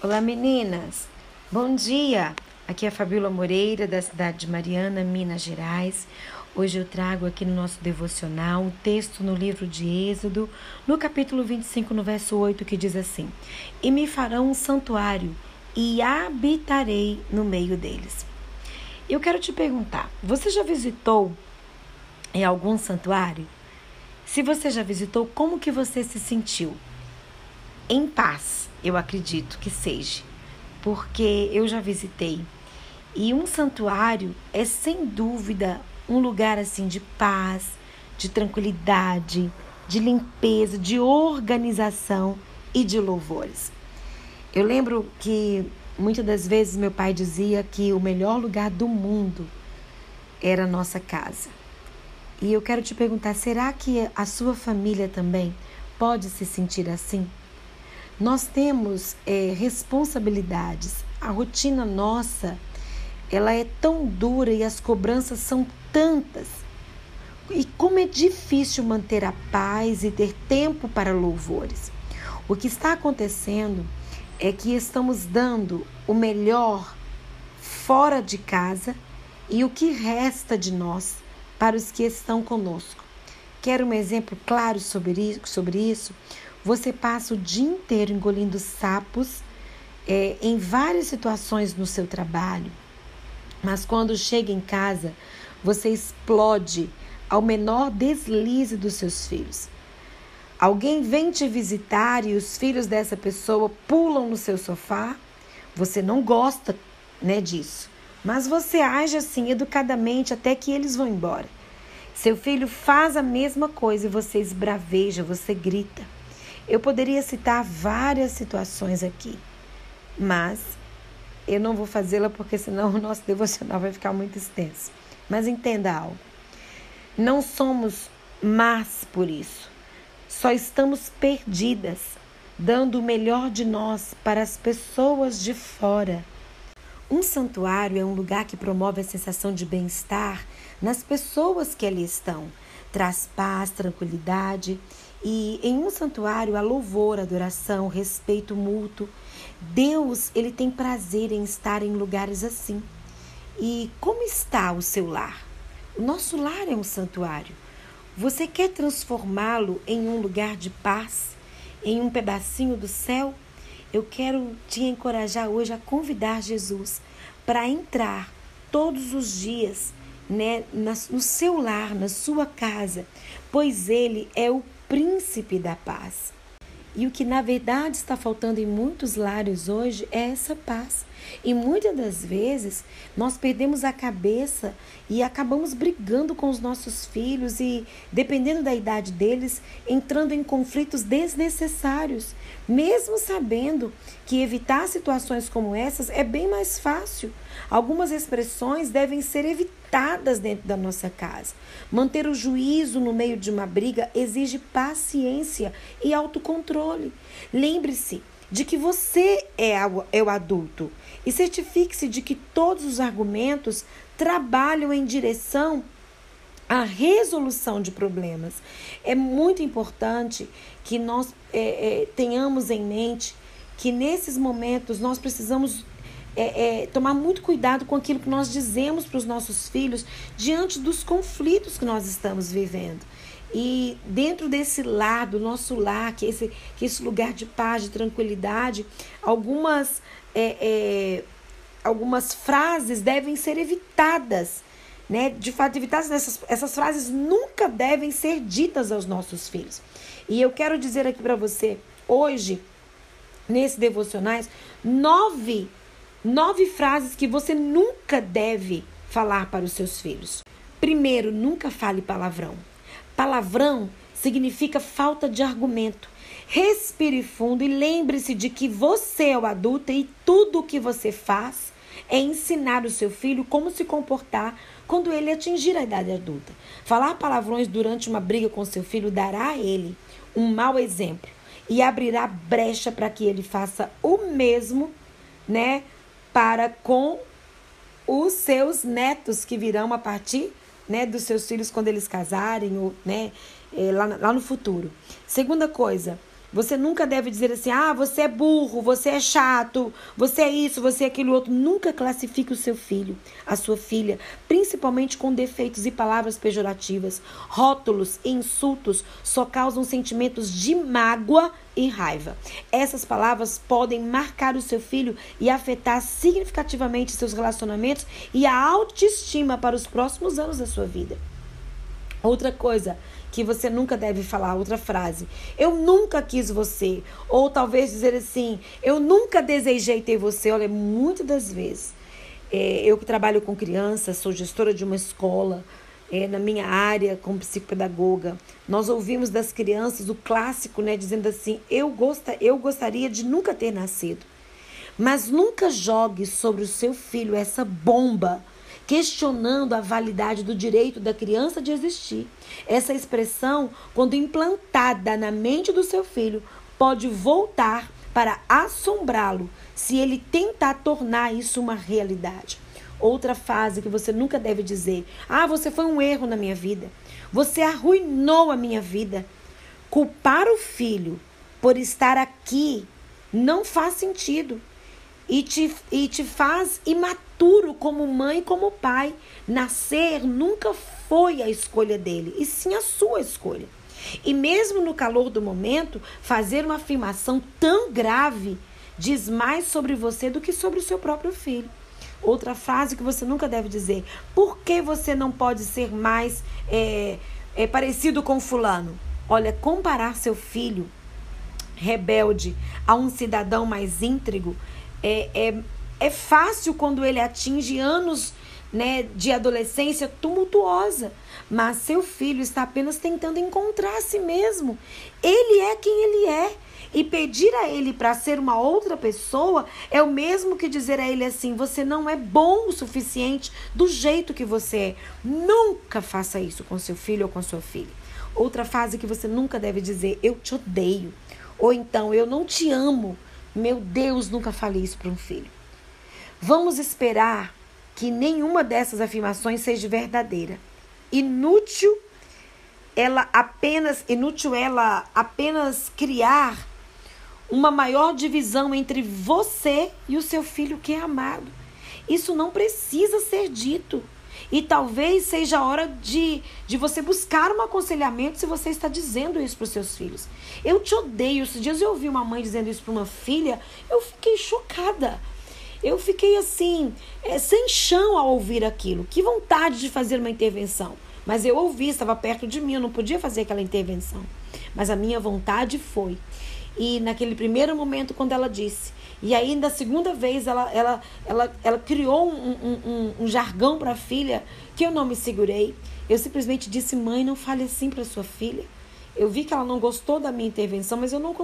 Olá meninas, bom dia! Aqui é a Fabíola Moreira, da cidade de Mariana, Minas Gerais. Hoje eu trago aqui no nosso devocional um texto no livro de Êxodo, no capítulo 25, no verso 8, que diz assim: E me farão um santuário e habitarei no meio deles. Eu quero te perguntar: você já visitou em algum santuário? Se você já visitou, como que você se sentiu? Em paz eu acredito que seja, porque eu já visitei. E um santuário é sem dúvida um lugar assim de paz, de tranquilidade, de limpeza, de organização e de louvores. Eu lembro que muitas das vezes meu pai dizia que o melhor lugar do mundo era a nossa casa. E eu quero te perguntar: será que a sua família também pode se sentir assim? Nós temos é, responsabilidades. A rotina nossa, ela é tão dura e as cobranças são tantas. E como é difícil manter a paz e ter tempo para louvores. O que está acontecendo é que estamos dando o melhor fora de casa e o que resta de nós para os que estão conosco. Quero um exemplo claro sobre isso? Você passa o dia inteiro engolindo sapos é, em várias situações no seu trabalho, mas quando chega em casa, você explode ao menor deslize dos seus filhos. Alguém vem te visitar e os filhos dessa pessoa pulam no seu sofá. Você não gosta né, disso, mas você age assim educadamente até que eles vão embora. Seu filho faz a mesma coisa e você esbraveja, você grita. Eu poderia citar várias situações aqui, mas eu não vou fazê-la porque senão o nosso devocional vai ficar muito extenso. Mas entenda algo. Não somos más por isso. Só estamos perdidas, dando o melhor de nós para as pessoas de fora. Um santuário é um lugar que promove a sensação de bem-estar nas pessoas que ali estão. Traz paz, tranquilidade e em um santuário há louvor, adoração, respeito mútuo. Deus, ele tem prazer em estar em lugares assim. E como está o seu lar? O nosso lar é um santuário. Você quer transformá-lo em um lugar de paz, em um pedacinho do céu? Eu quero te encorajar hoje a convidar Jesus para entrar todos os dias né, no seu lar, na sua casa, pois Ele é o príncipe da paz. E o que na verdade está faltando em muitos lares hoje é essa paz. E muitas das vezes nós perdemos a cabeça e acabamos brigando com os nossos filhos e, dependendo da idade deles, entrando em conflitos desnecessários, mesmo sabendo que evitar situações como essas é bem mais fácil. Algumas expressões devem ser evitadas dentro da nossa casa. Manter o juízo no meio de uma briga exige paciência e autocontrole. Lembre-se de que você é, é o adulto e certifique-se de que todos os argumentos trabalham em direção à resolução de problemas. É muito importante que nós é, é, tenhamos em mente que nesses momentos nós precisamos é, é, tomar muito cuidado com aquilo que nós dizemos para os nossos filhos diante dos conflitos que nós estamos vivendo. E dentro desse lar, do nosso lar, que esse, que esse lugar de paz, de tranquilidade, algumas, é, é, algumas frases devem ser evitadas. Né? De fato, evitadas essas, essas frases nunca devem ser ditas aos nossos filhos. E eu quero dizer aqui para você, hoje, nesse devocionais, nove, nove frases que você nunca deve falar para os seus filhos. Primeiro, nunca fale palavrão. Palavrão significa falta de argumento. Respire fundo e lembre-se de que você é o adulto e tudo o que você faz é ensinar o seu filho como se comportar quando ele atingir a idade adulta. Falar palavrões durante uma briga com seu filho dará a ele um mau exemplo e abrirá brecha para que ele faça o mesmo, né, para com os seus netos que virão a partir né, dos seus filhos quando eles casarem ou né, é, lá, lá no futuro. Segunda coisa, Você nunca deve dizer assim: ah, você é burro, você é chato, você é isso, você é aquele outro. Nunca classifique o seu filho, a sua filha, principalmente com defeitos e palavras pejorativas. Rótulos e insultos só causam sentimentos de mágoa e raiva. Essas palavras podem marcar o seu filho e afetar significativamente seus relacionamentos e a autoestima para os próximos anos da sua vida. Outra coisa, que você nunca deve falar outra frase. Eu nunca quis você. Ou talvez dizer assim, eu nunca desejei ter você. Olha, muitas das vezes, é, eu que trabalho com crianças, sou gestora de uma escola, é, na minha área como psicopedagoga, nós ouvimos das crianças o clássico, né, dizendo assim: eu, gosta, eu gostaria de nunca ter nascido. Mas nunca jogue sobre o seu filho essa bomba questionando a validade do direito da criança de existir. Essa expressão, quando implantada na mente do seu filho, pode voltar para assombrá-lo se ele tentar tornar isso uma realidade. Outra frase que você nunca deve dizer: Ah, você foi um erro na minha vida. Você arruinou a minha vida. Culpar o filho por estar aqui não faz sentido e te, e te faz imaturo como mãe e como pai. Nascer nunca foi a escolha dele, e sim a sua escolha. E mesmo no calor do momento, fazer uma afirmação tão grave diz mais sobre você do que sobre o seu próprio filho. Outra frase que você nunca deve dizer: por que você não pode ser mais é, é, parecido com Fulano? Olha, comparar seu filho rebelde a um cidadão mais íntegro é, é, é fácil quando ele atinge anos né, de adolescência tumultuosa, mas seu filho está apenas tentando encontrar a si mesmo. Ele é quem ele é. E pedir a ele para ser uma outra pessoa é o mesmo que dizer a ele assim: você não é bom o suficiente do jeito que você é. Nunca faça isso com seu filho ou com sua filha. Outra frase que você nunca deve dizer: eu te odeio. Ou então, eu não te amo. Meu Deus, nunca falei isso para um filho. Vamos esperar que nenhuma dessas afirmações seja verdadeira. Inútil ela apenas inútil ela apenas criar uma maior divisão entre você e o seu filho que é amado. Isso não precisa ser dito. E talvez seja a hora de, de você buscar um aconselhamento se você está dizendo isso para os seus filhos. Eu te odeio. Esses dias eu ouvi uma mãe dizendo isso para uma filha, eu fiquei chocada. Eu fiquei assim, é, sem chão ao ouvir aquilo. Que vontade de fazer uma intervenção. Mas eu ouvi, estava perto de mim, eu não podia fazer aquela intervenção. Mas a minha vontade foi. E naquele primeiro momento, quando ela disse, e aí, da segunda vez, ela, ela, ela, ela criou um, um, um, um jargão para a filha que eu não me segurei. Eu simplesmente disse: mãe, não fale assim para sua filha. Eu vi que ela não gostou da minha intervenção, mas eu não,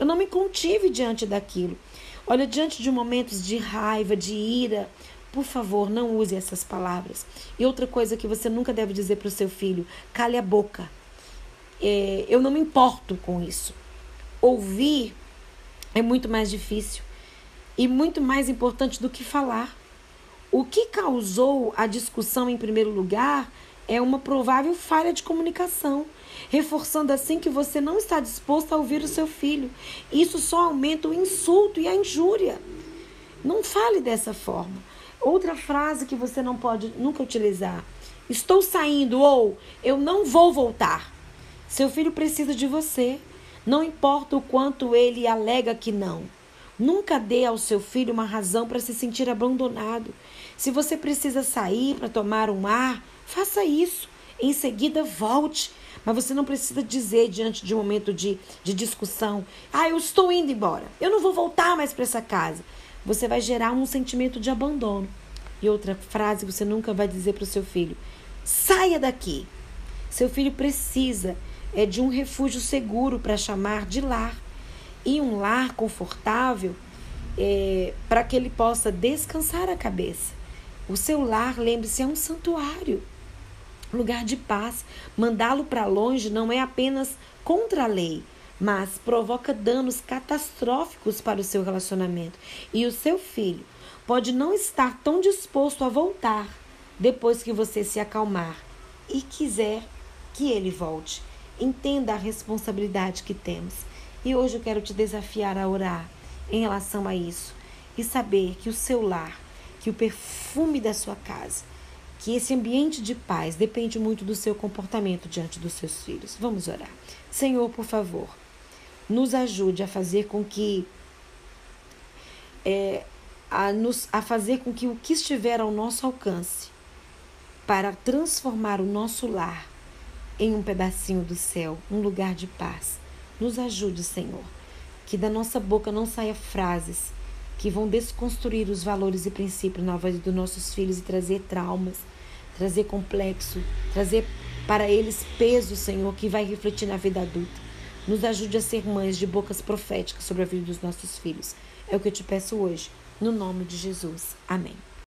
eu não me contive diante daquilo. Olha, diante de momentos de raiva, de ira, por favor, não use essas palavras. E outra coisa que você nunca deve dizer para o seu filho: cale a boca. É, eu não me importo com isso. Ouvir é muito mais difícil e muito mais importante do que falar. O que causou a discussão em primeiro lugar é uma provável falha de comunicação, reforçando assim que você não está disposto a ouvir o seu filho. Isso só aumenta o insulto e a injúria. Não fale dessa forma. Outra frase que você não pode nunca utilizar: estou saindo ou eu não vou voltar. Seu filho precisa de você. Não importa o quanto ele alega que não. Nunca dê ao seu filho uma razão para se sentir abandonado. Se você precisa sair para tomar um ar, faça isso. Em seguida, volte. Mas você não precisa dizer diante de um momento de, de discussão: Ah, eu estou indo embora. Eu não vou voltar mais para essa casa. Você vai gerar um sentimento de abandono. E outra frase você nunca vai dizer para o seu filho: Saia daqui. Seu filho precisa é de um refúgio seguro para chamar de lar e um lar confortável é, para que ele possa descansar a cabeça. O seu lar, lembre-se, é um santuário, lugar de paz. Mandá-lo para longe não é apenas contra a lei, mas provoca danos catastróficos para o seu relacionamento. E o seu filho pode não estar tão disposto a voltar depois que você se acalmar e quiser que ele volte. Entenda a responsabilidade que temos E hoje eu quero te desafiar a orar em relação a isso e saber que o seu lar, que o perfume da sua casa, que esse ambiente de paz depende muito do seu comportamento diante dos seus filhos. Vamos orar. Senhor, por favor, nos ajude a fazer com que é, a, nos, a fazer com que o que estiver ao nosso alcance para transformar o nosso lar em um pedacinho do céu, um lugar de paz. Nos ajude, Senhor, que da nossa boca não saia frases que vão desconstruir os valores e princípios na vida dos nossos filhos e trazer traumas, trazer complexo, trazer para eles peso, Senhor, que vai refletir na vida adulta. Nos ajude a ser mães de bocas proféticas sobre a vida dos nossos filhos. É o que eu te peço hoje, no nome de Jesus. Amém.